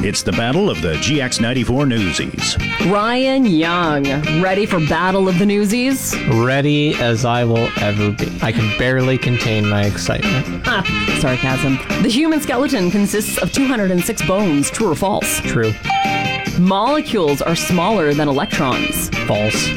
It's the battle of the GX94 Newsies. Ryan Young, ready for Battle of the Newsies? Ready as I will ever be. I can barely contain my excitement. Ah, sarcasm. The human skeleton consists of 206 bones, true or false? True. Molecules are smaller than electrons. False.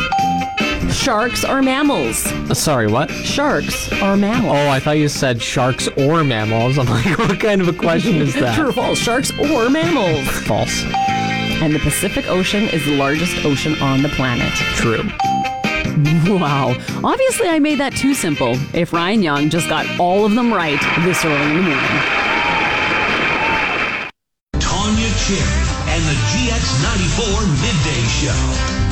Sharks are mammals. Uh, sorry, what? Sharks are mammals. Oh, I thought you said sharks or mammals. I'm like, what kind of a question is that? True or false? Sharks or mammals? False. And the Pacific Ocean is the largest ocean on the planet. True. Wow. Obviously, I made that too simple. If Ryan Young just got all of them right this early in the morning. Tanya Cherry and the GX94 Midday Show.